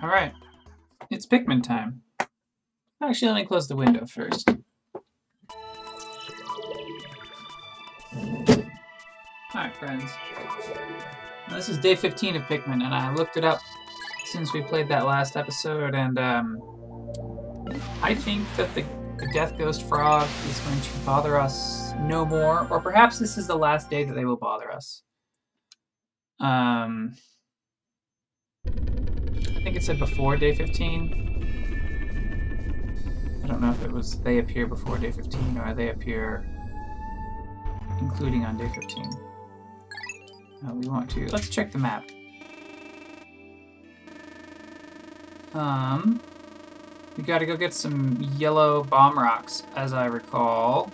Alright. It's Pikmin time. Actually, let me close the window first. Alright, friends. This is day 15 of Pikmin, and I looked it up since we played that last episode, and um, I think that the, the Death Ghost Frog is going to bother us no more, or perhaps this is the last day that they will bother us. Um, think it said before day 15. I don't know if it was they appear before day 15 or they appear including on day 15. Uh, we want to, let's check the map. Um, we gotta go get some yellow bomb rocks, as I recall.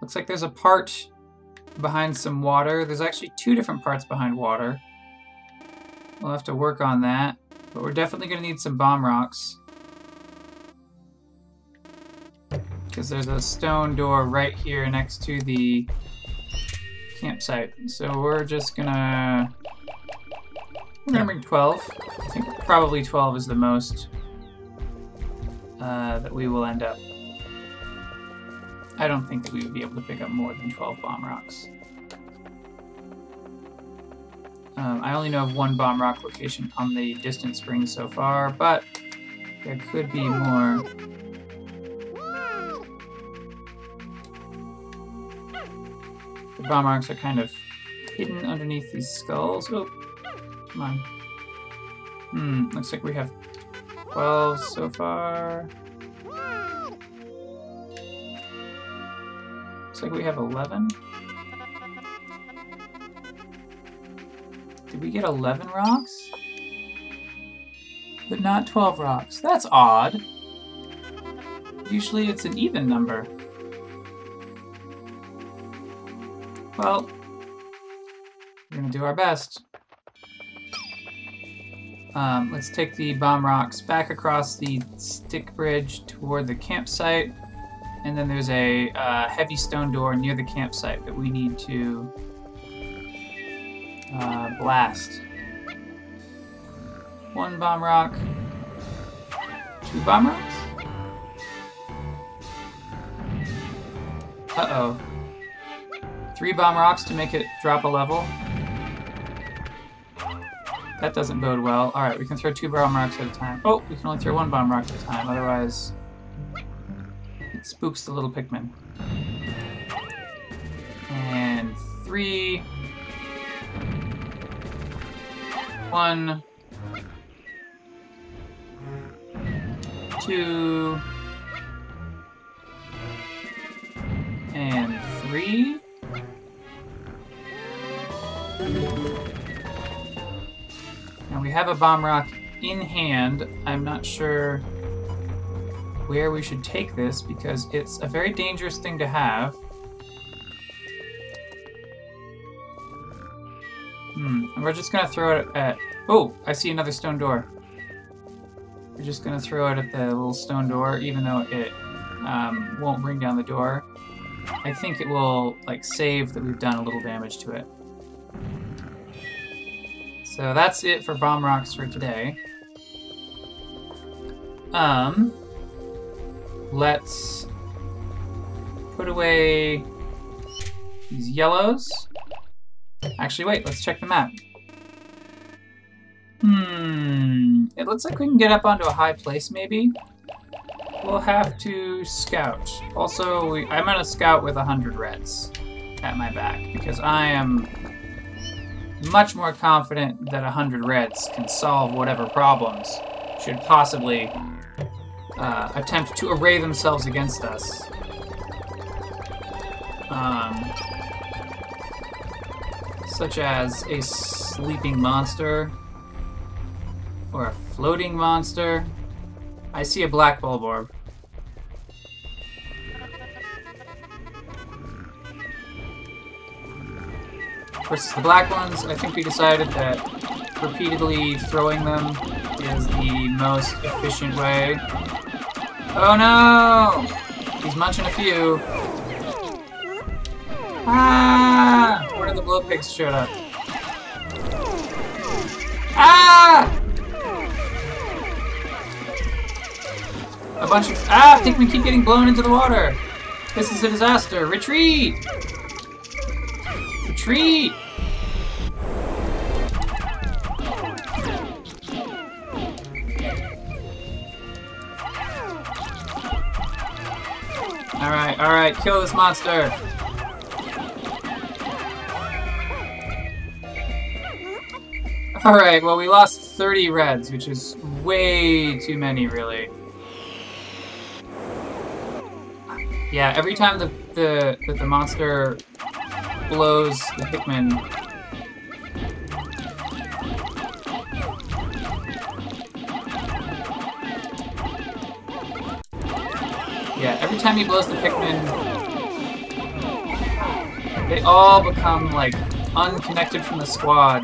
Looks like there's a part behind some water. There's actually two different parts behind water. We'll have to work on that. But we're definitely going to need some bomb rocks. Because there's a stone door right here next to the campsite. So we're just gonna... We're gonna bring 12. I think probably 12 is the most uh, that we will end up. I don't think that we would be able to pick up more than 12 bomb rocks. Um, I only know of one bomb rock location on the distant springs so far, but there could be more. The bomb rocks are kind of hidden underneath these skulls. Oh, come on. Hmm, looks like we have 12 so far. Looks like we have 11. Did we get 11 rocks? But not 12 rocks. That's odd. Usually it's an even number. Well, we're gonna do our best. Um, let's take the bomb rocks back across the stick bridge toward the campsite. And then there's a uh, heavy stone door near the campsite that we need to blast. One bomb rock. Two bomb rocks? Uh-oh. Three bomb rocks to make it drop a level. That doesn't bode well. Alright, we can throw two bomb rocks at a time. Oh, we can only throw one bomb rock at a time, otherwise it spooks the little Pikmin. And three. One. Two. And three. Now we have a bomb rock in hand. I'm not sure where we should take this because it's a very dangerous thing to have. And we're just gonna throw it at... Oh, I see another stone door. We're just gonna throw it at the little stone door, even though it um, won't bring down the door. I think it will, like, save that we've done a little damage to it. So that's it for bomb rocks for today. Um, let's put away these yellows. Actually, wait, let's check the map. Hmm, it looks like we can get up onto a high place, maybe? We'll have to scout. Also, we, I'm gonna scout with 100 reds at my back, because I am much more confident that 100 reds can solve whatever problems should possibly uh, attempt to array themselves against us. Um, such as a sleeping monster or a floating monster. I see a black bulb Bulborb. Versus the black ones, I think we decided that repeatedly throwing them is the most efficient way. Oh no! He's munching a few. Ah! Where did the blow pigs showed up? Ah! a bunch of ah Pikmin keep getting blown into the water. This is a disaster. Retreat! Retreat! Alright, alright, kill this monster! Alright, well we lost 30 reds, which is way too many, really. Yeah, every time the, the, the, the monster blows the Pikmin, Yeah, every time he blows the Pikmin, they all become, like, unconnected from the squad.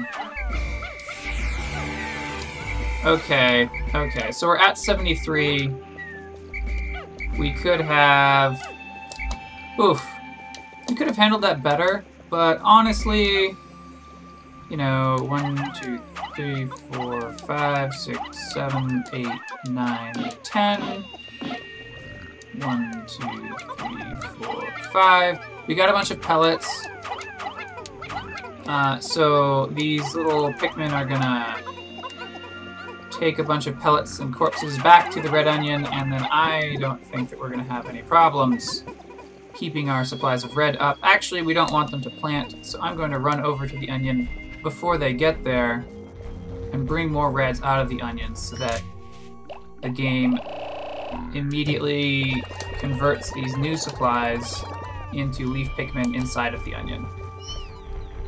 Okay, okay, so we're at 73. We could have... Oof. We could have handled that better, but honestly, you know, one, two, three, four, five, six, seven, eight, nine, ten. One, two, three, four, five. We got a bunch of pellets. Uh, so these little Pikmin are gonna take a bunch of pellets and corpses back to the Red Onion, and then I don't think that we're gonna have any problems keeping our supplies of red up. Actually, we don't want them to plant, so I'm going to run over to the onion before they get there and bring more reds out of the onions so that the game immediately converts these new supplies into leaf Pikmin inside of the onion.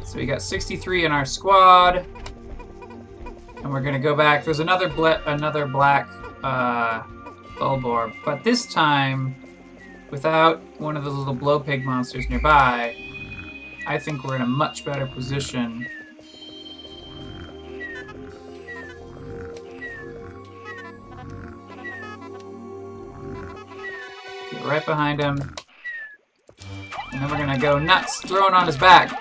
So we got 63 in our squad. And we're gonna go back. There's another another black uh, but this time without one of the little blow pig monsters nearby. I think we're in a much better position Get right behind him. And then we're gonna go nuts, throwing on his back.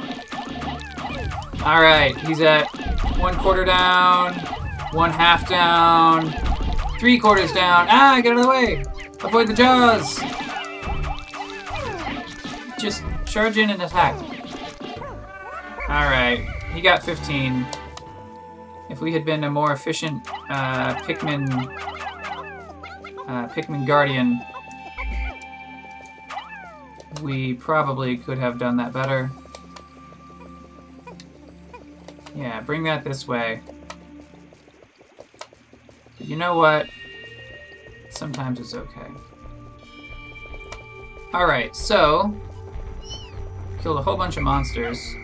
Alright, he's at one quarter down, one half down, three quarters down. Ah, get out of the way! Avoid the jaws! Just charge in and attack. Alright, he got 15. If we had been a more efficient uh, Pikmin, uh, Pikmin Guardian, we probably could have done that better. Yeah, bring that this way. But you know what? Sometimes it's okay. Alright, so... Killed a whole bunch of monsters.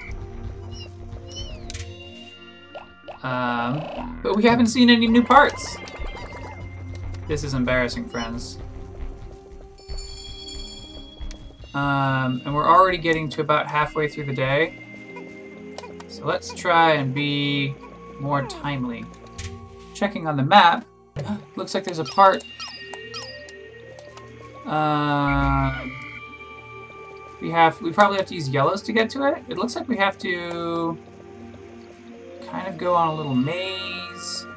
Um, but we haven't seen any new parts! This is embarrassing, friends. Um, and we're already getting to about halfway through the day. So let's try and be more timely. Checking on the map, looks like there's a part. Uh, we have, we probably have to use yellows to get to it. It looks like we have to kind of go on a little maze.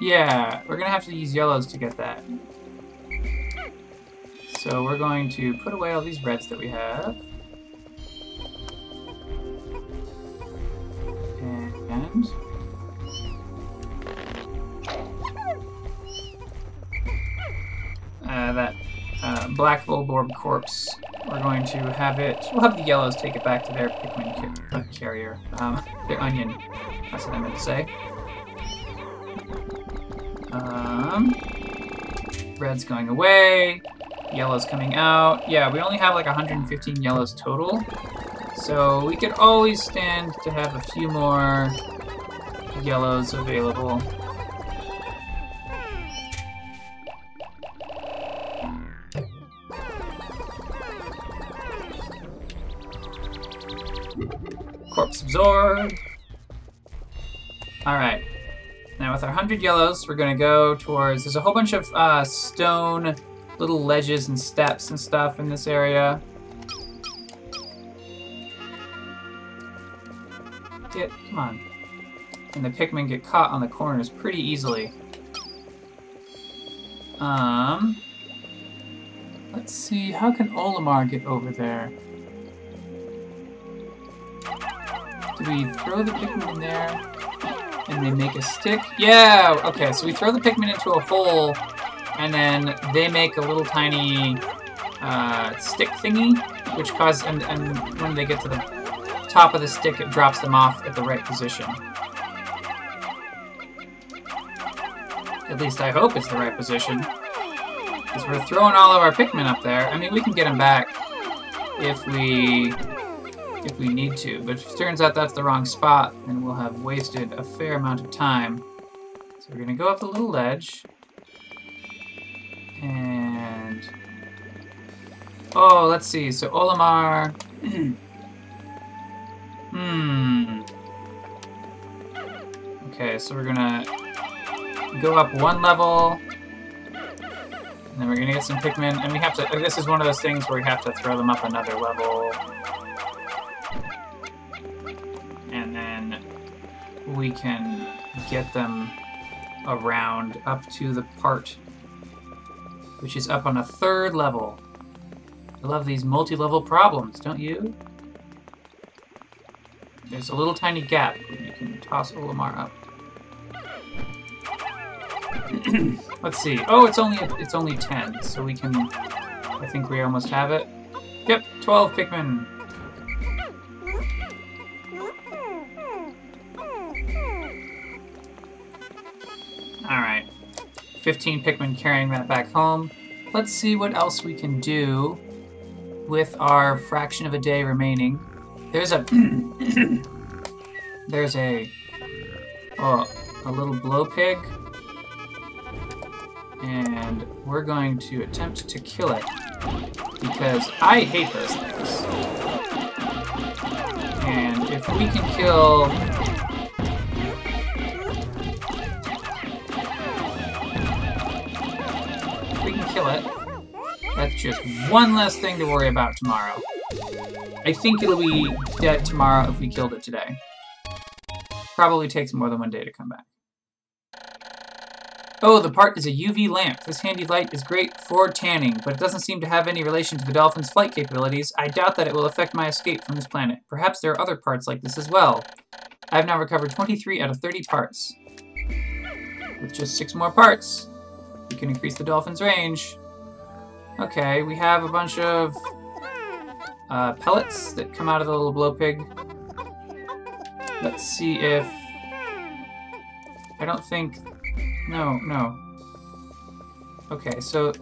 Yeah, we're gonna have to use yellows to get that. So we're going to put away all these reds that we have. Uh, that uh, black Bulborb corpse, we're going to have it... We'll have the yellows take it back to their Pikmin car carrier. Um, their onion. That's what I meant to say. Um, red's going away. Yellows coming out. Yeah, we only have like 115 yellows total. So we could always stand to have a few more yellows available. Corpse absorbed. Alright. Now with our 100 yellows, we're to go towards... There's a whole bunch of uh, stone little ledges and steps and stuff in this area. Get, come on. And the Pikmin get caught on the corners pretty easily. Um, let's see. How can Olimar get over there? Do we throw the Pikmin in there and they make a stick? Yeah! Okay, so we throw the Pikmin into a hole and then they make a little tiny uh, stick thingy, which causes, and, and when they get to the top of the stick, it drops them off at the right position. At least I hope it's the right position. Because we're throwing all of our Pikmin up there. I mean, we can get them back if we if we need to. But if it turns out that's the wrong spot, then we'll have wasted a fair amount of time. So we're going to go up the little ledge. And... Oh, let's see. So Olimar... hmm. Okay, so we're gonna go up one level. And then we're gonna get some Pikmin, and we have to, this is one of those things where we have to throw them up another level. And then we can get them around up to the part which is up on a third level. I love these multi-level problems, don't you? There's a little tiny gap where you can toss Olimar up. Let's see. Oh, it's only it's only 10, so we can... I think we almost have it. Yep, 12 Pikmin. Alright. 15 Pikmin carrying that back home. Let's see what else we can do with our fraction of a day remaining. There's a... there's a... Oh, a little blow pig and we're going to attempt to kill it because I hate those things. And if we can kill if we can kill it, that's just one less thing to worry about tomorrow. I think it'll be dead tomorrow if we killed it today. Probably takes more than one day to come back. Oh, the part is a UV lamp. This handy light is great for tanning, but it doesn't seem to have any relation to the dolphin's flight capabilities. I doubt that it will affect my escape from this planet. Perhaps there are other parts like this as well. I have now recovered 23 out of 30 parts. With just 6 more parts, we can increase the dolphin's range. Okay, we have a bunch of uh, pellets that come out of the little blow pig. Let's see if... I don't think no, no. Okay, so...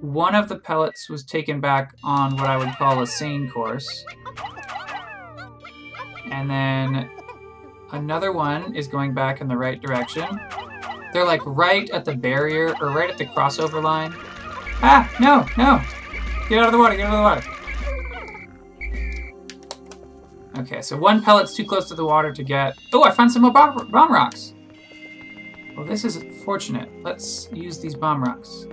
One of the pellets was taken back on what I would call a sane course. And then another one is going back in the right direction. They're like right at the barrier, or right at the crossover line. Ah, no, no! Get out of the water, get out of the water. Okay, so one pellet's too close to the water to get... Oh, I found some more bomb, bomb rocks! Well, this is fortunate. Let's use these bomb rocks.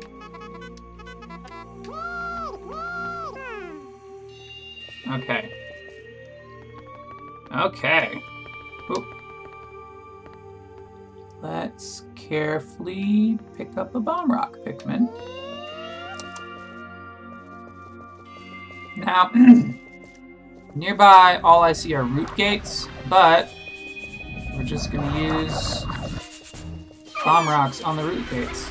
Okay. Okay. Let's carefully pick up a bomb rock, Pikmin. Now... Nearby, all I see are root gates, but we're just gonna use bomb rocks on the root gates.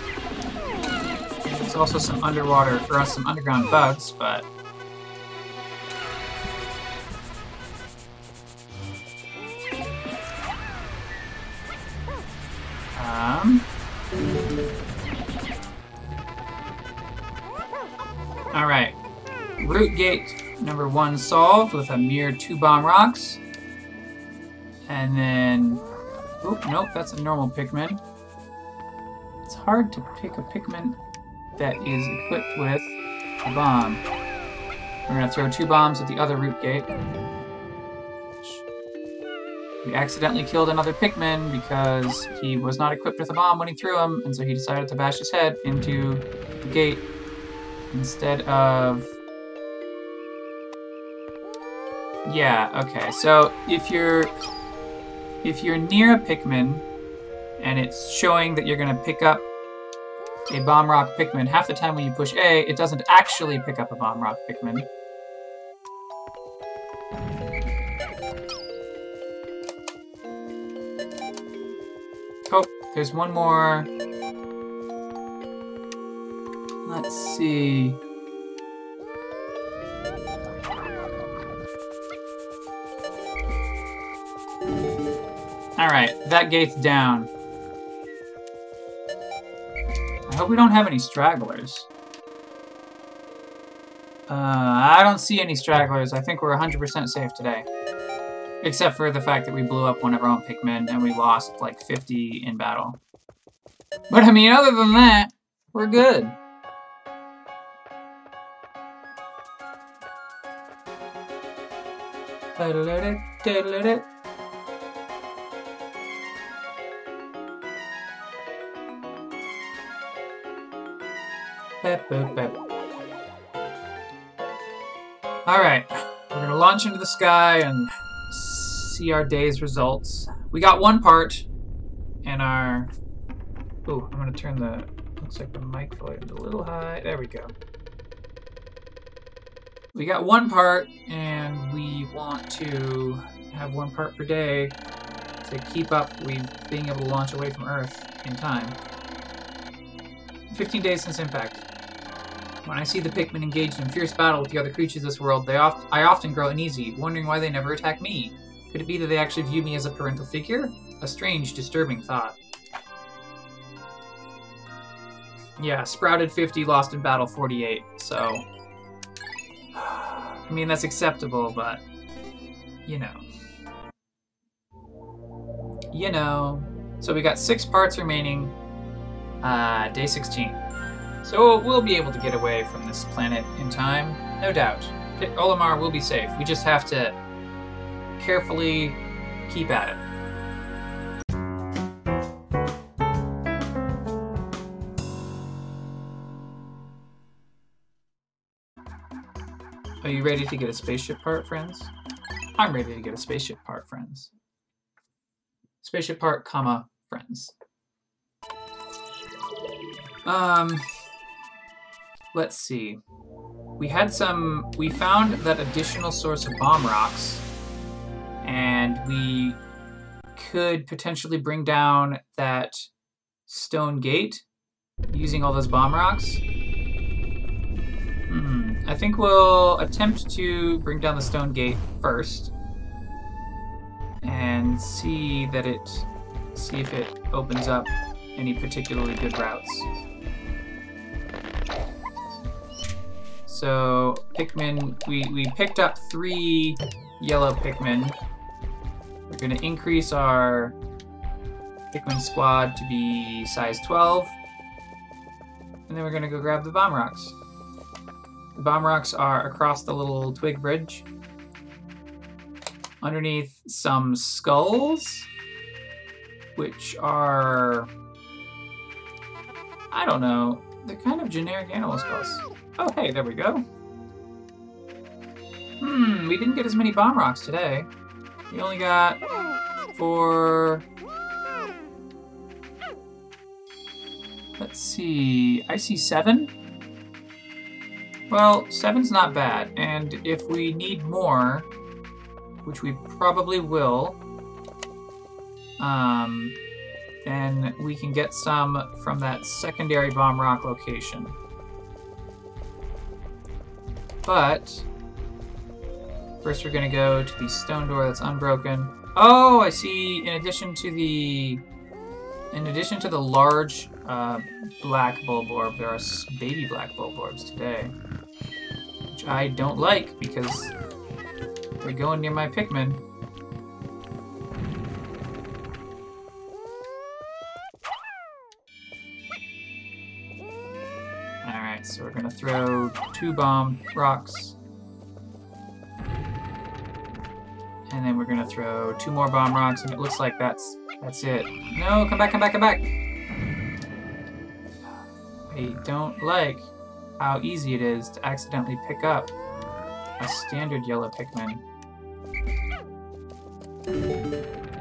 There's also some underwater, or some underground bugs, but Um. All right. Root gate number one solved with a mere two bomb rocks. And then... Oop, nope, that's a normal Pikmin. It's hard to pick a Pikmin that is equipped with a bomb. We're to throw two bombs at the other root gate. We accidentally killed another Pikmin because he was not equipped with a bomb when he threw him, and so he decided to bash his head into the gate instead of yeah, okay. So if you're if you're near a Pikmin and it's showing that you're to pick up a Bomb Rock Pikmin. Half the time when you push A, it doesn't actually pick up a Bomb Rock Pikmin. Oh, there's one more. Let's see. Alright, that gate's down. I hope we don't have any stragglers. Uh, I don't see any stragglers. I think we're 100% safe today. Except for the fact that we blew up one of our own Pikmin and we lost like 50 in battle. But I mean, other than that, we're good. Alright, we're gonna launch into the sky and see our day's results. We got one part and our... Ooh, I'm gonna turn the... Looks like the mic volume's a little high. There we go. We got one part, and we want to have one part per day to keep up we being able to launch away from Earth in time. 15 days since impact. When I see the Pikmin engaged in fierce battle with the other creatures of this world, they oft I often grow uneasy, wondering why they never attack me. Could it be that they actually view me as a parental figure? A strange, disturbing thought. Yeah, Sprouted 50, Lost in Battle 48, so... I mean, that's acceptable, but... You know. You know. So we got six parts remaining. Uh, day 16. So we'll be able to get away from this planet in time, no doubt. Olimar will be safe. We just have to carefully keep at it. Are you ready to get a spaceship part, friends? I'm ready to get a spaceship part, friends. Spaceship part, comma, friends. Um, let's see. We had some, we found that additional source of bomb rocks, and we could potentially bring down that stone gate using all those bomb rocks. Hmm. I think we'll attempt to bring down the stone gate first and see that it, see if it opens up any particularly good routes. So Pikmin, we, we picked up three yellow Pikmin. We're gonna increase our Pikmin squad to be size 12. And then we're gonna go grab the bomb rocks. The bomb rocks are across the little twig bridge. Underneath some skulls, which are, I don't know, they're kind of generic animal skulls. Oh, hey, there we go. Hmm, we didn't get as many bomb rocks today. We only got four... Let's see, I see seven? Well, seven's not bad, and if we need more, which we probably will, um, then we can get some from that secondary bomb rock location. But first we're gonna go to the stone door that's unbroken. Oh, I see. In addition to the, in addition to the large uh, black Bulborb, there are baby black Bulborbs today, which I don't like because they're going near my Pikmin. So we're gonna throw two bomb rocks. And then we're gonna throw two more bomb rocks, and it looks like that's that's it. No, come back, come back, come back! I don't like how easy it is to accidentally pick up a standard yellow Pikmin.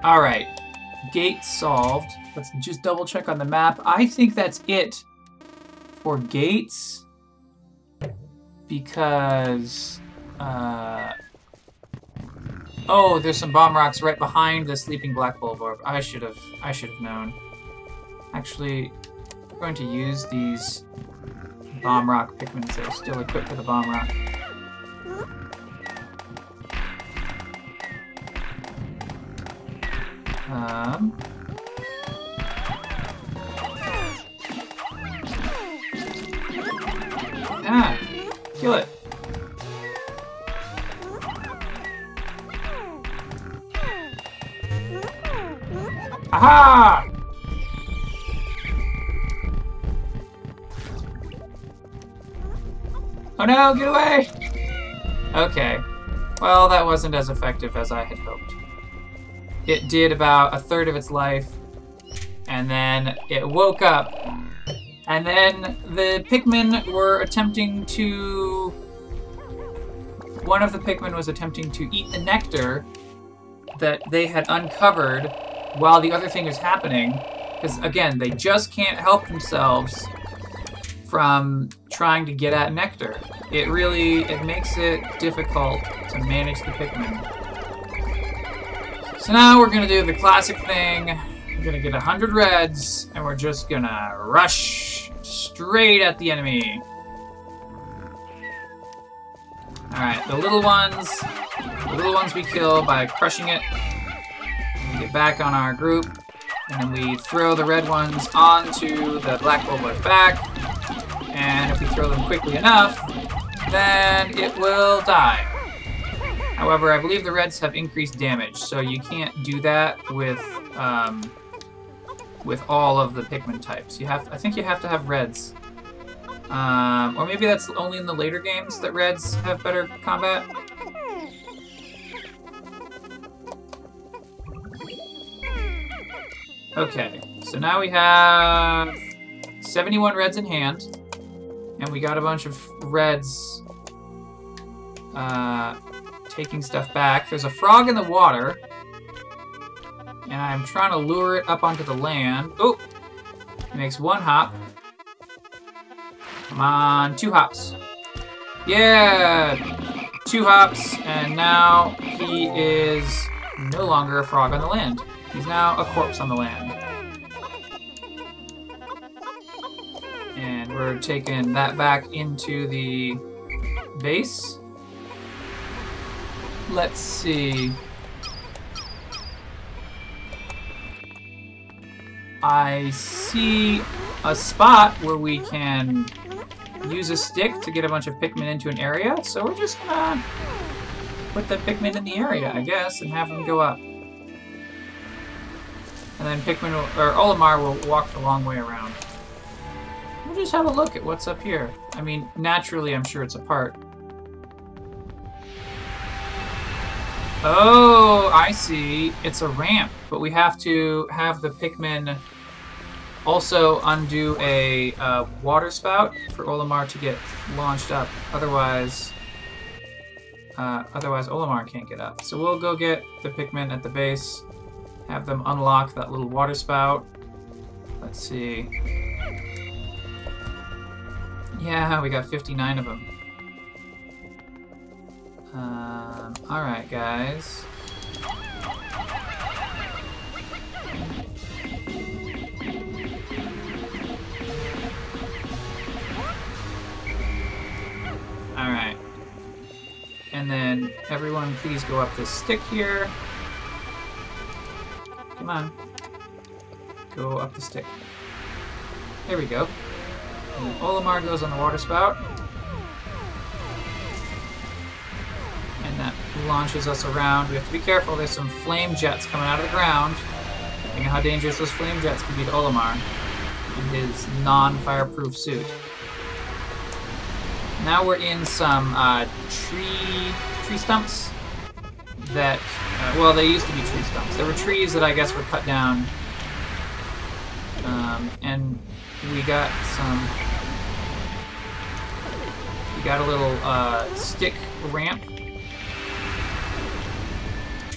Alright. gate solved. Let's just double check on the map. I think that's it for gates because uh, oh, there's some bomb rocks right behind the sleeping black Bulborb. I should have I should have known. Actually, we're going to use these bomb rock Pikmins that are still equipped for the bomb rock. Um, ah, kill it. Aha! Oh no, get away! Okay. Well, that wasn't as effective as I had hoped. It did about a third of its life, and then it woke up. And then the Pikmin were attempting to. One of the Pikmin was attempting to eat the nectar that they had uncovered while the other thing was happening. Because, again, they just can't help themselves from trying to get at nectar. It really it makes it difficult to manage the Pikmin. So now we're gonna do the classic thing. We're gonna get a hundred reds, and we're just gonna rush straight at the enemy. Alright, the little ones, the little ones we kill by crushing it. We get back on our group, and then we throw the red ones onto the black bulb's back. And if we throw them quickly enough, then it will die. However, I believe the reds have increased damage, so you can't do that with um, with all of the Pikmin types. You have, I think, you have to have reds, um, or maybe that's only in the later games that reds have better combat. Okay, so now we have 71 reds in hand, and we got a bunch of reds uh, taking stuff back. There's a frog in the water, and I'm trying to lure it up onto the land. Oh, makes one hop. Come on, two hops. Yeah, two hops, and now he is no longer a frog on the land. He's now a corpse on the land. And we're taking that back into the base. Let's see. I see a spot where we can use a stick to get a bunch of Pikmin into an area, so we're just gonna put the Pikmin in the area, I guess, and have them go up. And then Pikmin will, or Olimar will walk the long way around. We'll just have a look at what's up here. I mean, naturally, I'm sure it's a part. Oh, I see. It's a ramp, but we have to have the Pikmin also undo a uh, water spout for Olimar to get launched up. Otherwise, uh, otherwise Olimar can't get up. So we'll go get the Pikmin at the base, have them unlock that little water spout. Let's see. Yeah, we got 59 of them. Um, alright, guys. Alright. And then everyone please go up this stick here. Come on. Go up the stick. There we go. And then Olimar goes on the water spout. And that launches us around. We have to be careful. There's some flame jets coming out of the ground. Think how dangerous those flame jets can be to Olimar in his non-fireproof suit. Now we're in some uh, tree tree stumps that, uh, well, they used to be tree stumps. There were trees that I guess were cut down, um, and we got some. We got a little uh, stick ramp.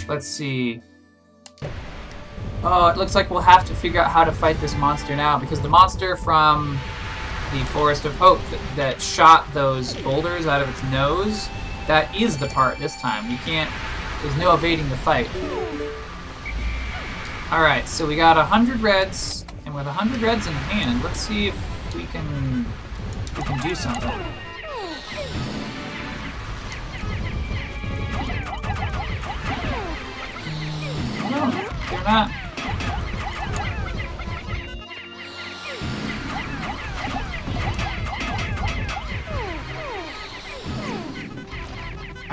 Let's see. Oh, it looks like we'll have to figure out how to fight this monster now because the monster from the Forest of Hope that, that shot those boulders out of its nose, that is the part this time. You can't, there's no evading the fight. Alright, so we got a hundred reds, and with a hundred reds in hand, let's see if we can, we can do something. No, they're not.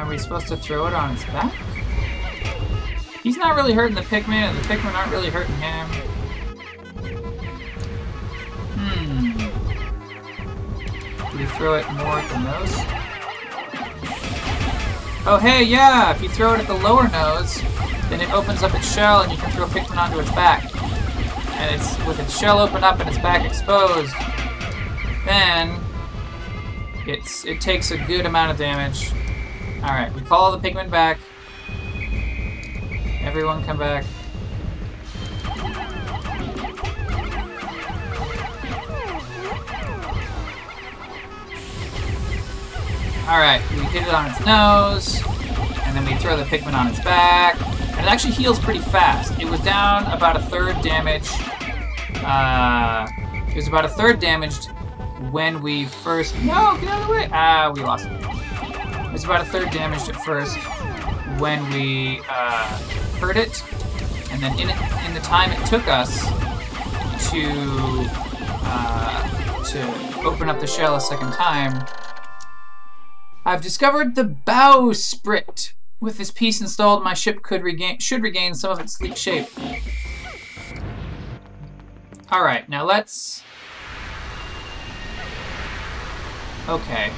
Are we supposed to throw it on its back? He's not really hurting the Pikmin, and the Pikmin aren't really hurting him. Hmm. Do we throw it more at the nose? Oh, hey, yeah! If you throw it at the lower nose, then it opens up its shell and you can throw Pikmin onto its back. And it's with its shell open up and its back exposed, then it's it takes a good amount of damage. Alright, we call the Pikmin back. Everyone come back. Alright, we hit it on its nose, and then we throw the Pikmin on its back. And it actually heals pretty fast. It was down about a third damage. Uh, it was about a third damaged when we first... No, get out of the way! Ah, we lost it. Was about a third damaged at first when we uh, hurt it. And then in, it, in the time it took us to, uh, to open up the shell a second time, I've discovered the bowsprit. With this piece installed, my ship could regain should regain some of its sleek shape. Alright, now let's... Okay.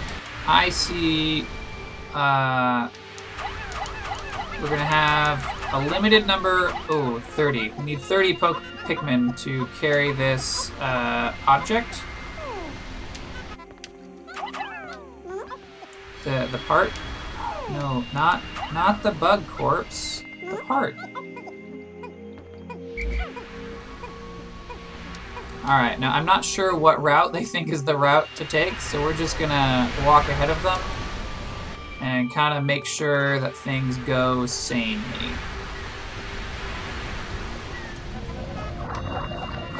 I see... Uh, we're gonna have a limited number... Oh, 30. We need 30 poke Pikmin to carry this uh, object. The, the part? No, not not the bug corpse. The part. Alright, now I'm not sure what route they think is the route to take, so we're just gonna walk ahead of them and kind of make sure that things go sanely.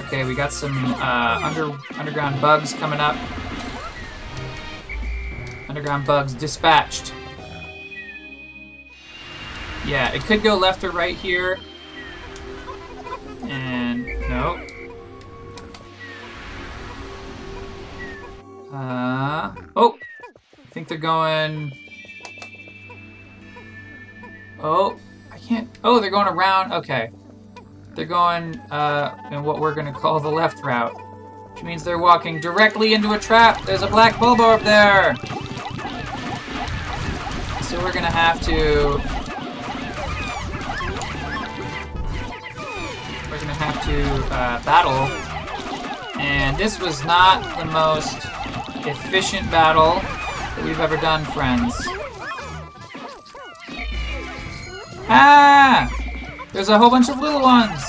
Okay, we got some uh, under underground bugs coming up. Underground bugs dispatched. Yeah, it could go left or right here. And no. Uh oh. I think they're going Oh, I can't Oh, they're going around. Okay. They're going uh in what we're gonna call the left route. Which means they're walking directly into a trap. There's a black Bulborb there. So we're gonna have to we're gonna have to uh, battle. And this was not the most efficient battle that we've ever done, friends. Ah! There's a whole bunch of little ones!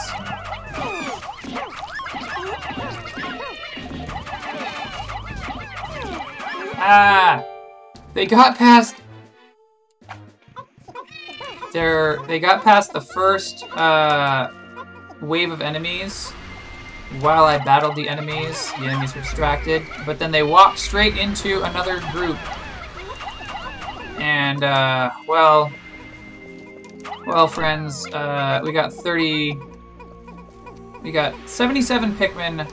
Ah! They got past they're they got past the first uh, wave of enemies while I battled the enemies. The enemies were distracted, but then they walked straight into another group. And uh, well, well, friends, uh, we got 30. We got 77 Pikmin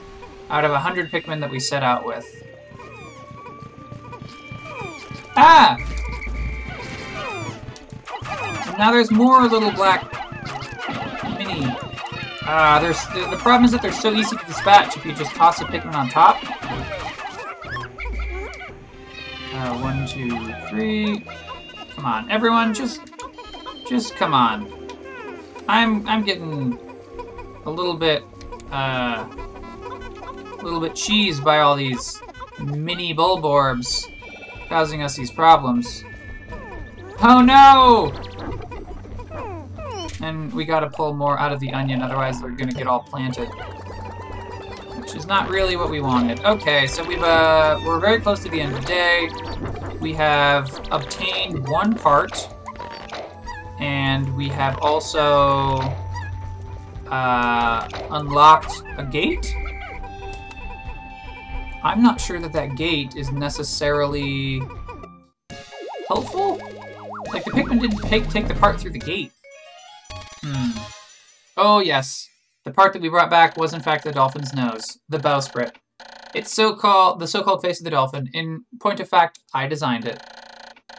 out of 100 Pikmin that we set out with. Ah! Now there's more little black mini. Ah, uh, there's the, the problem is that they're so easy to dispatch if you just toss a Pikmin on top. Uh, one, two, three. Come on, everyone, just, just come on. I'm, I'm getting a little bit, uh, a little bit cheesed by all these mini Bulborbs causing us these problems. Oh no! And we gotta pull more out of the onion, otherwise they're gonna get all planted. Which is not really what we wanted. Okay, so we've, uh, we're very close to the end of the day. We have obtained one part. And we have also, uh, unlocked a gate. I'm not sure that that gate is necessarily helpful. Like, the Pikmin didn't take, take the part through the gate. Hmm. Oh, yes. The part that we brought back was, in fact, the dolphin's nose. The bowsprit. It's so-called the so-called face of the dolphin. In point of fact, I designed it.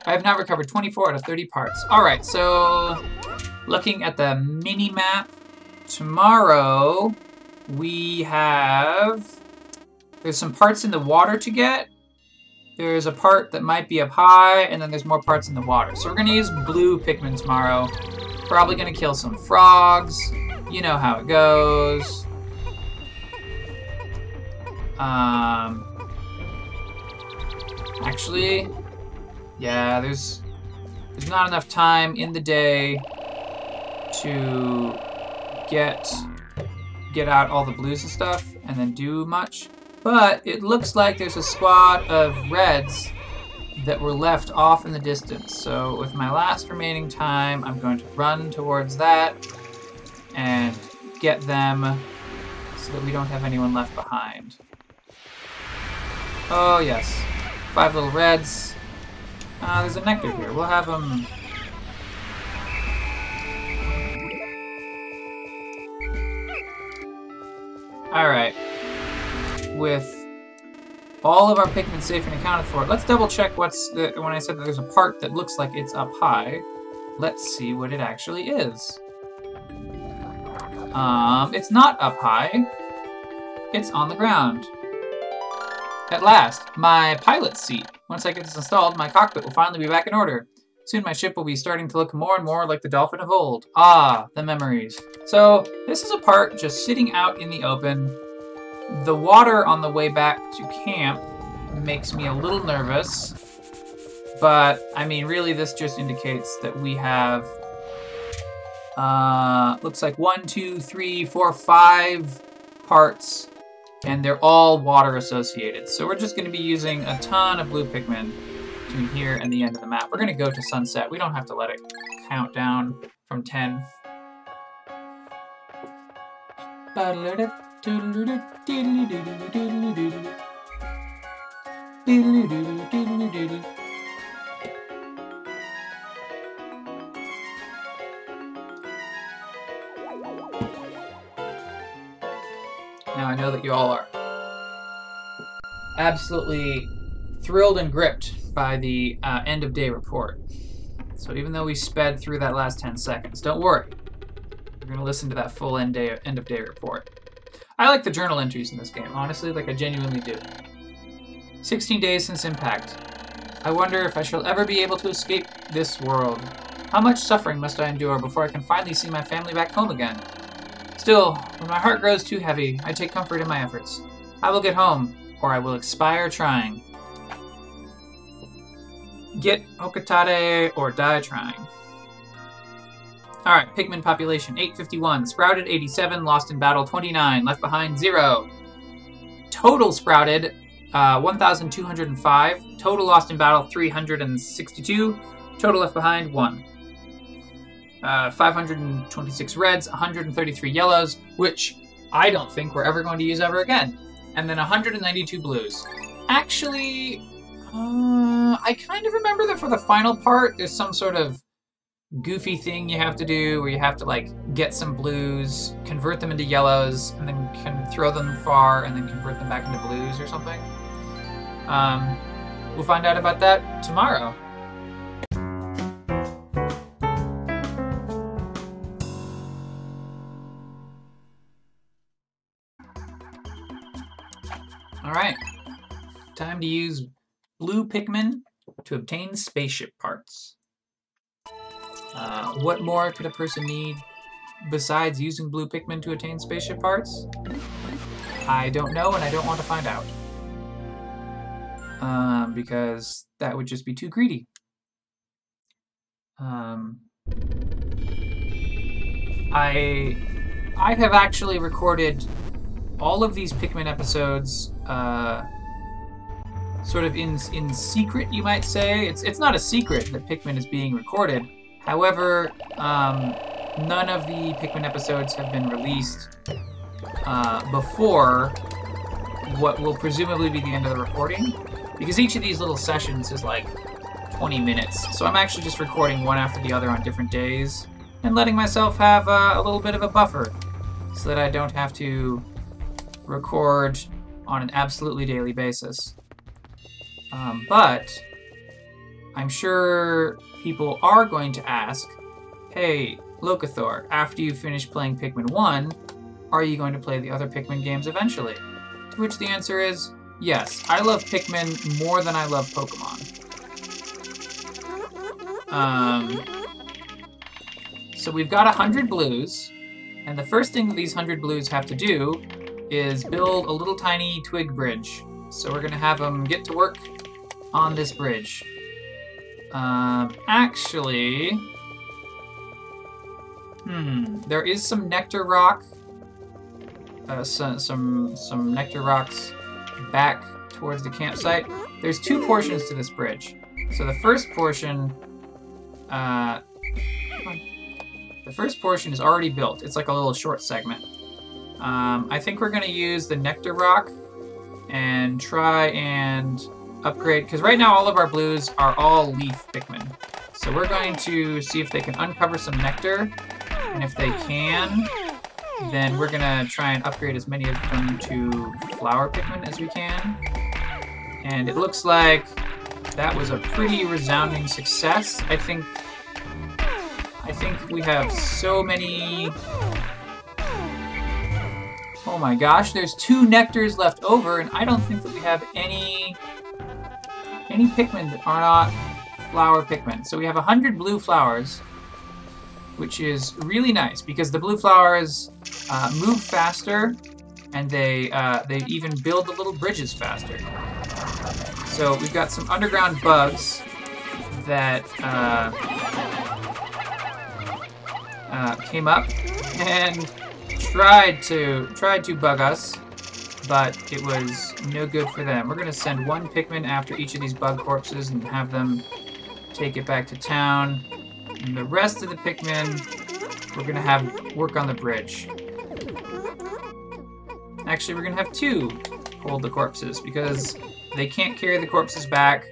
I have now recovered 24 out of 30 parts. Alright, so... Looking at the mini-map, tomorrow we have... There's some parts in the water to get, there's a part that might be up high, and then there's more parts in the water. So we're to use blue Pikmin tomorrow. Probably to kill some frogs. You know how it goes. Um, actually, yeah, there's there's not enough time in the day to get get out all the blues and stuff and then do much. But it looks like there's a squad of reds that were left off in the distance. So with my last remaining time, I'm going to run towards that and get them so that we don't have anyone left behind. Oh yes, five little reds. Ah, uh, there's a nectar here. We'll have them... Alright with all of our Pikmin safe and accounted for. Let's double check what's the, when I said that there's a part that looks like it's up high. Let's see what it actually is. Um, it's not up high. It's on the ground. At last, my pilot seat. Once I get this installed, my cockpit will finally be back in order. Soon my ship will be starting to look more and more like the Dolphin of old. Ah, the memories. So, this is a part just sitting out in the open, the water on the way back to camp makes me a little nervous, but I mean, really, this just indicates that we have, uh, looks like one, two, three, four, five parts, and they're all water associated. So we're just going to be using a ton of blue Pikmin between here and the end of the map. We're going to go to sunset. We don't have to let it count down from 10. I know that you all are absolutely thrilled and gripped by the uh, end of day report. So even though we sped through that last 10 seconds, don't worry. We're going to listen to that full end, day, end of day report. I like the journal entries in this game, honestly, like I genuinely do. 16 days since impact. I wonder if I shall ever be able to escape this world. How much suffering must I endure before I can finally see my family back home again? Still, when my heart grows too heavy, I take comfort in my efforts. I will get home, or I will expire trying. Get Hocotate or die trying. Alright, Pikmin population 851, Sprouted 87, Lost in Battle 29, Left Behind 0. Total Sprouted uh, 1,205, Total Lost in Battle 362, Total Left Behind 1. Uh, 526 reds, 133 yellows, which I don't think we're ever going to use ever again. And then 192 blues. Actually, uh, I kind of remember that for the final part, there's some sort of goofy thing you have to do where you have to like get some blues, convert them into yellows, and then can throw them far and then convert them back into blues or something. Um, we'll find out about that tomorrow. To use blue Pikmin to obtain spaceship parts. Uh, what more could a person need besides using blue Pikmin to attain spaceship parts? I don't know, and I don't want to find out. Um, because that would just be too greedy. Um, I I have actually recorded all of these Pikmin episodes uh, sort of in in secret, you might say. It's it's not a secret that Pikmin is being recorded. However, um, none of the Pikmin episodes have been released uh, before what will presumably be the end of the recording, because each of these little sessions is like 20 minutes. So I'm actually just recording one after the other on different days and letting myself have uh, a little bit of a buffer so that I don't have to record on an absolutely daily basis. Um, but I'm sure people are going to ask, hey, Locathor, after you finish playing Pikmin 1, are you going to play the other Pikmin games eventually? To which the answer is yes. I love Pikmin more than I love Pokemon. Um, so we've got 100 blues, and the first thing that these 100 blues have to do is build a little tiny twig bridge. So we're going to have them get to work on this bridge. Um, actually, hmm, there is some nectar rock, uh, some, some, some nectar rocks back towards the campsite. There's two portions to this bridge. So the first portion, uh, the first portion is already built. It's like a little short segment. Um, I think we're going to use the Nectar Rock and try and upgrade, because right now all of our blues are all leaf Pikmin. So we're going to see if they can uncover some nectar, and if they can, then we're going to try and upgrade as many of them to flower Pikmin as we can. And it looks like that was a pretty resounding success. I think I think we have so many Oh my gosh, there's two nectars left over, and I don't think that we have any any Pikmin that are not flower Pikmin. So we have 100 blue flowers, which is really nice, because the blue flowers uh, move faster, and they, uh, they even build the little bridges faster. So we've got some underground bugs that uh, uh came up, and tried to tried to bug us, but it was no good for them. We're gonna send one Pikmin after each of these bug corpses and have them take it back to town. And the rest of the Pikmin, we're gonna have work on the bridge. Actually, we're gonna have two hold the corpses because they can't carry the corpses back.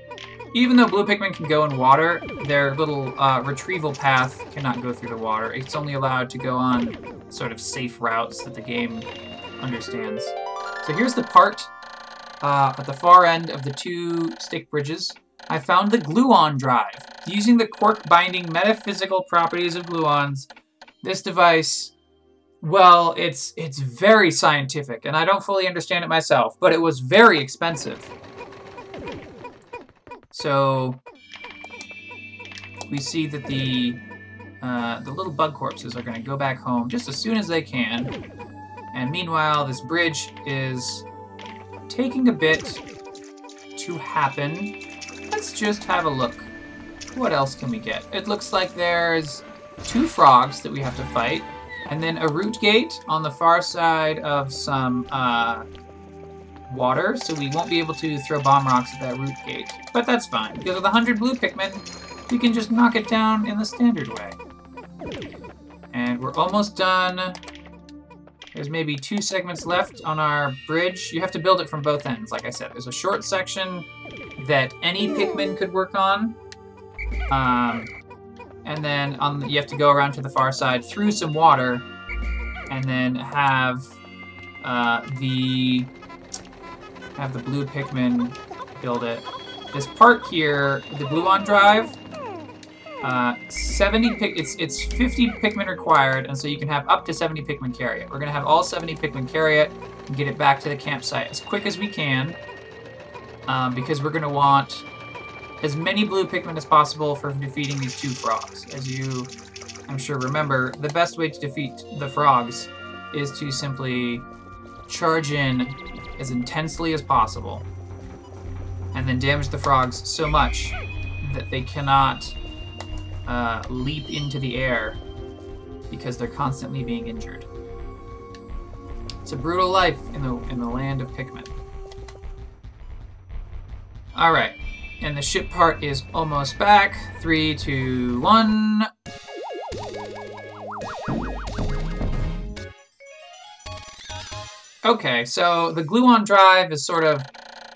Even though blue Pikmin can go in water, their little uh, retrieval path cannot go through the water. It's only allowed to go on sort of safe routes that the game understands. So here's the part uh, at the far end of the two stick bridges. I found the gluon drive. Using the quark binding metaphysical properties of gluons, this device, well, it's it's very scientific, and I don't fully understand it myself, but it was very expensive. So we see that the uh, the little bug corpses are going to go back home just as soon as they can. And meanwhile, this bridge is taking a bit to happen. Let's just have a look. What else can we get? It looks like there's two frogs that we have to fight, and then a root gate on the far side of some uh, water, so we won't be able to throw bomb rocks at that root gate. But that's fine, because with 100 blue Pikmin, we can just knock it down in the standard way. And we're almost done. There's maybe two segments left on our bridge. You have to build it from both ends, like I said. There's a short section that any Pikmin could work on. Um, and then on you have to go around to the far side through some water and then have uh, the have the blue Pikmin build it. This part here, the gluon drive, uh, 70 pick. It's it's 50 Pikmin required, and so you can have up to 70 Pikmin carry it. We're gonna have all 70 Pikmin carry it and get it back to the campsite as quick as we can, um, because we're gonna want as many blue Pikmin as possible for defeating these two frogs. As you, I'm sure, remember, the best way to defeat the frogs is to simply charge in as intensely as possible, and then damage the frogs so much that they cannot uh, leap into the air because they're constantly being injured. It's a brutal life in the in the land of Pikmin. All right, and the ship part is almost back. Three, two, one. Okay, so the gluon drive is sort of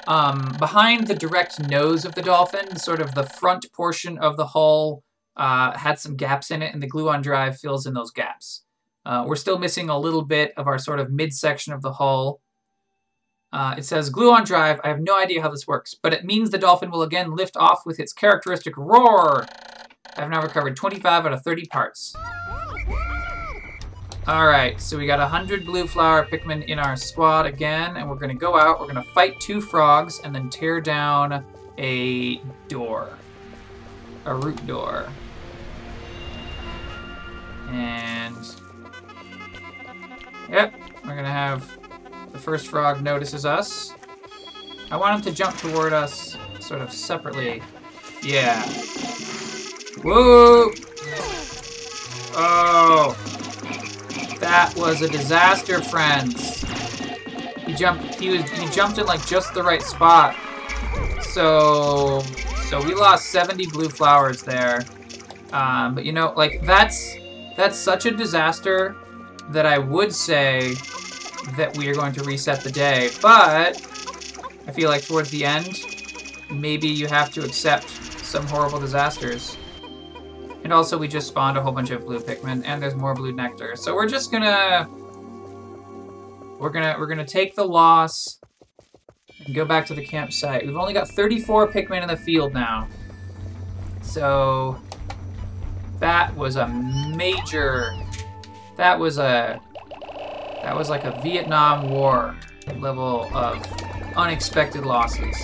um, behind the direct nose of the dolphin, sort of the front portion of the hull uh, had some gaps in it, and the gluon drive fills in those gaps. Uh, we're still missing a little bit of our sort of midsection of the hull. Uh, it says gluon drive. I have no idea how this works, but it means the dolphin will again lift off with its characteristic roar. I've now recovered 25 out of 30 parts. Alright, so we got 100 blue flower Pikmin in our squad again, and we're going to go out, we're going to fight two frogs, and then tear down a door. A root door. And... Yep, we're to have... The first frog notices us. I want him to jump toward us sort of separately. Yeah. Whoa! Oh! That was a disaster, friends. He jumped. He was. He jumped in like just the right spot. So, so we lost 70 blue flowers there. Um, but you know, like that's that's such a disaster that I would say that we are going to reset the day. But I feel like towards the end, maybe you have to accept some horrible disasters. And also we just spawned a whole bunch of blue Pikmin, and there's more blue nectar. So we're just gonna... We're gonna, we're gonna take the loss and go back to the campsite. We've only got 34 Pikmin in the field now. So... That was a major... That was a... That was like a Vietnam War level of unexpected losses.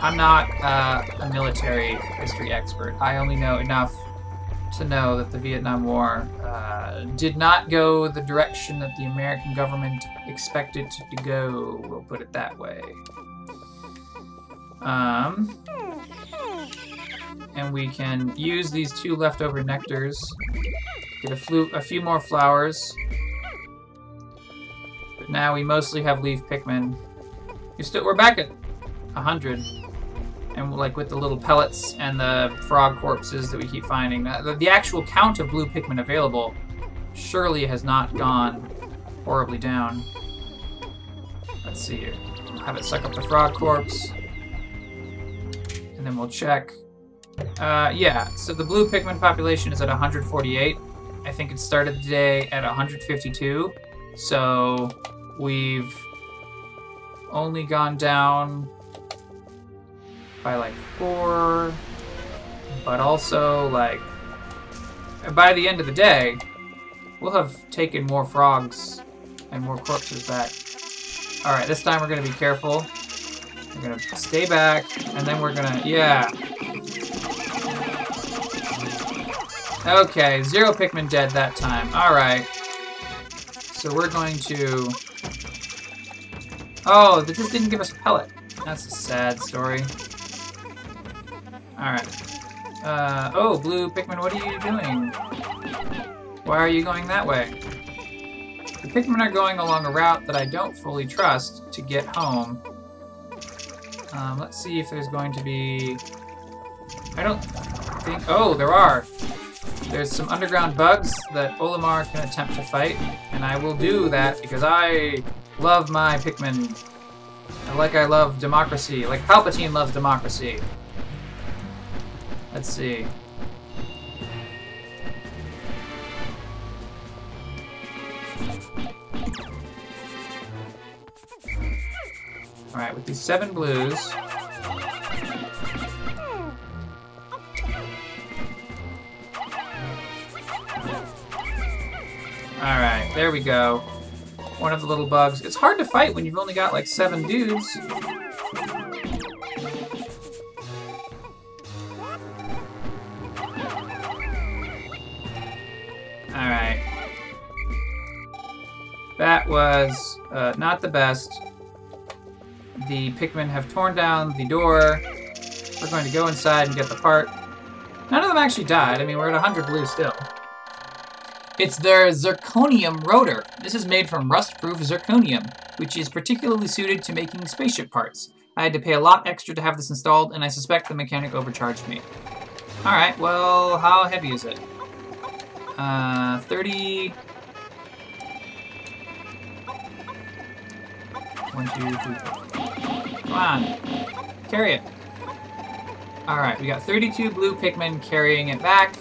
I'm not uh, a military history expert. I only know enough to know that the Vietnam War uh, did not go the direction that the American government expected to go. We'll put it that way. Um, and we can use these two leftover nectars, get a, a few more flowers. But now we mostly have leaf Pikmin. You're still, we're back at 100 and like with the little pellets and the frog corpses that we keep finding. The, the, actual count of blue Pikmin available surely has not gone horribly down. Let's see here. Have it suck up the frog corpse. And then we'll check. Uh, yeah, so the blue Pikmin population is at 148. I think it started the day at 152. So we've only gone down by like four, but also like by the end of the day, we'll have taken more frogs and more corpses back. All right, this time we're gonna be careful. We're gonna stay back, and then we're gonna, yeah. Okay, zero Pikmin dead that time. All right. So we're going to... Oh, this just didn't give us a pellet. That's a sad story. Alright. Uh, oh, Blue Pikmin, what are you doing? Why are you going that way? The Pikmin are going along a route that I don't fully trust to get home. Um, let's see if there's going to be... I don't think... Oh, there are! There's some underground bugs that Olimar can attempt to fight, and I will do that because I love my Pikmin. Like I love democracy, like Palpatine loves democracy. Let's see. Alright, with these seven blues... Alright, there we go. One of the little bugs. It's hard to fight when you've only got like seven dudes. Alright. That was uh, not the best. The Pikmin have torn down the door. We're going to go inside and get the part. None of them actually died. I mean, we're at 100 blue still. It's their zirconium rotor. This is made from rust-proof zirconium, which is particularly suited to making spaceship parts. I had to pay a lot extra to have this installed, and I suspect the mechanic overcharged me. Alright, well, how heavy is it? Uh, 30... One, two, three, four. Come on. Carry it. Alright, we got 32 blue Pikmin carrying it back.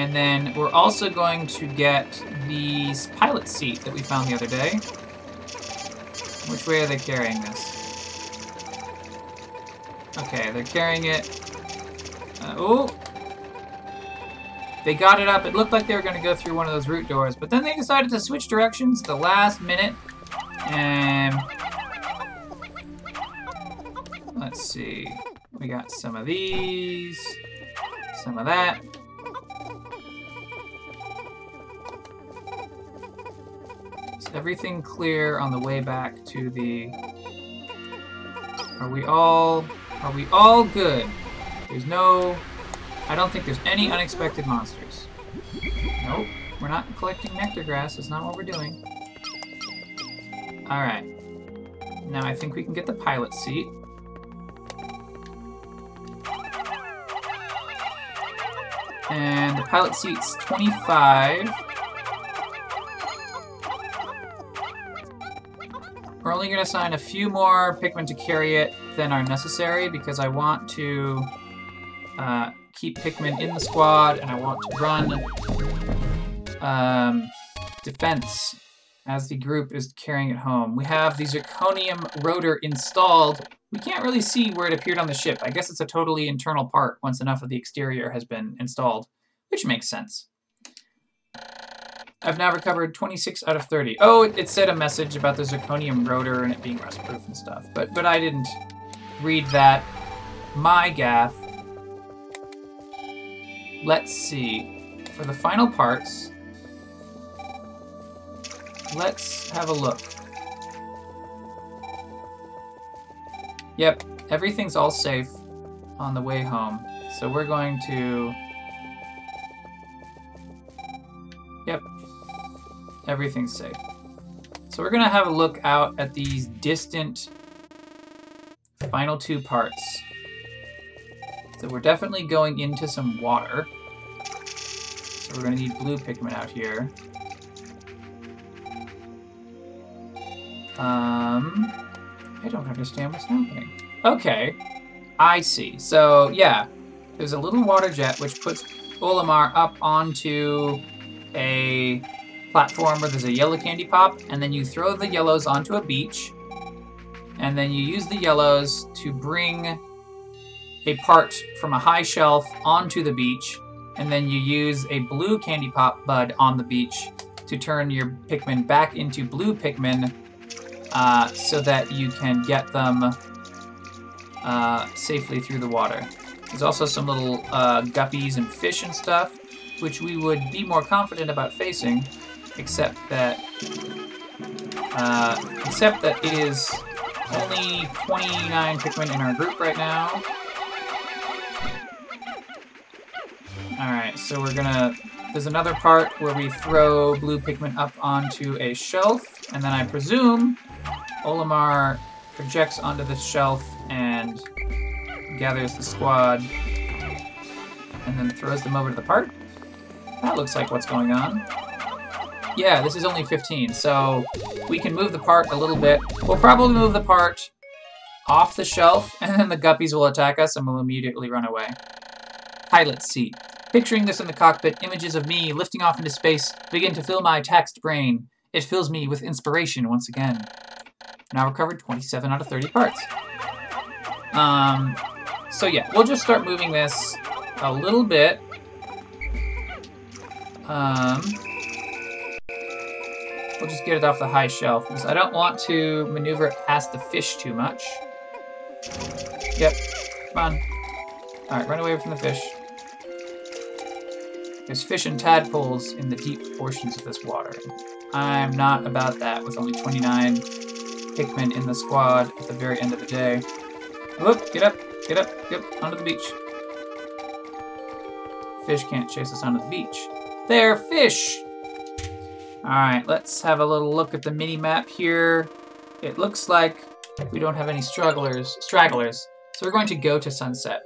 And then we're also going to get the pilot seat that we found the other day. Which way are they carrying this? Okay, they're carrying it. Uh, oh! They got it up. It looked like they were going to go through one of those root doors, but then they decided to switch directions the last minute. And let's see. We got some of these, some of that. Everything clear on the way back to the... Are we all... Are we all good? There's no... I don't think there's any unexpected monsters. Nope. We're not collecting nectar grass. That's not what we're doing. Alright. Now I think we can get the pilot seat. And the pilot seat's 25. Only going to assign a few more Pikmin to carry it than are necessary because I want to uh, keep Pikmin in the squad and I want to run um, defense as the group is carrying it home. We have the zirconium rotor installed. We can't really see where it appeared on the ship. I guess it's a totally internal part once enough of the exterior has been installed, which makes sense. I've now recovered 26 out of 30. Oh, it, it said a message about the zirconium rotor and it being rust-proof and stuff, but but I didn't read that. My gaffe. Let's see. For the final parts, let's have a look. Yep, everything's all safe on the way home. So we're going to... everything's safe. So we're going to have a look out at these distant final two parts. So we're definitely going into some water. So we're going to need blue Pikmin out here. Um, I don't understand what's happening. Okay, I see. So, yeah, there's a little water jet which puts Olimar up onto a platform where there's a yellow candy pop, and then you throw the yellows onto a beach, and then you use the yellows to bring a part from a high shelf onto the beach, and then you use a blue candy pop bud on the beach to turn your Pikmin back into blue Pikmin uh, so that you can get them uh, safely through the water. There's also some little uh, guppies and fish and stuff, which we would be more confident about facing, except that uh, except that it is only 29 Pikmin in our group right now. Alright, so we're gonna... There's another part where we throw blue Pikmin up onto a shelf, and then I presume Olimar projects onto the shelf and gathers the squad, and then throws them over to the part. That looks like what's going on. Yeah, this is only 15, so we can move the part a little bit. We'll probably move the part off the shelf, and then the guppies will attack us and we'll immediately run away. Pilot seat. Picturing this in the cockpit, images of me lifting off into space begin to fill my taxed brain. It fills me with inspiration once again. Now recovered 27 out of 30 parts. Um, so yeah, we'll just start moving this a little bit. Um, we'll just get it off the high shelf because I don't want to maneuver it past the fish too much. Yep, come on. Alright, run away from the fish. There's fish and tadpoles in the deep portions of this water. I'm not about that with only 29 Pikmin in the squad at the very end of the day. Whoop, get up, get up, yep, onto the beach. Fish can't chase us onto the beach. They're fish! Alright, let's have a little look at the mini map here. It looks like we don't have any strugglers, stragglers. So we're going to go to sunset.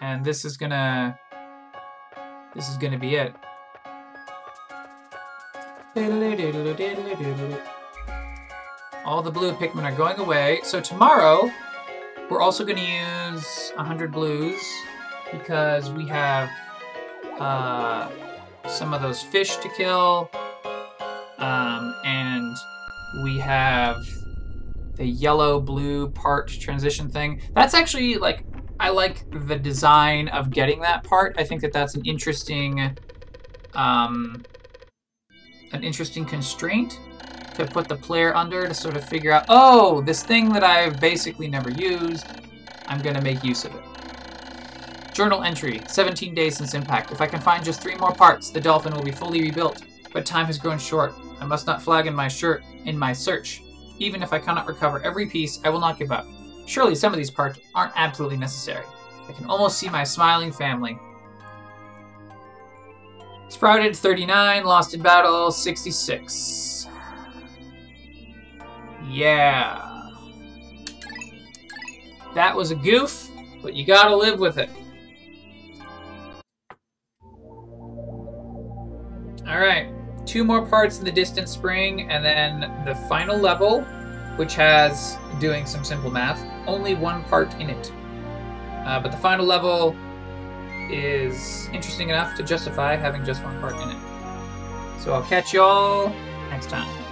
And this is gonna... This is gonna be it. All the blue Pikmin are going away. So tomorrow, we're also going to use 100 blues because we have uh, some of those fish to kill. Um, and we have the yellow-blue part transition thing. That's actually, like, I like the design of getting that part. I think that that's an interesting, um, an interesting constraint to put the player under to sort of figure out, oh, this thing that I've basically never used, I'm going to make use of it. Journal entry, 17 days since impact. If I can find just three more parts, the dolphin will be fully rebuilt. But time has grown short. I must not flag in my shirt in my search. Even if I cannot recover every piece, I will not give up. Surely some of these parts aren't absolutely necessary. I can almost see my smiling family. Sprouted 39, lost in battle 66. Yeah. That was a goof, but you gotta live with it. Alright, two more parts in the distant spring, and then the final level, which has, doing some simple math, only one part in it. Uh, but the final level is interesting enough to justify having just one part in it. So I'll catch y'all next time.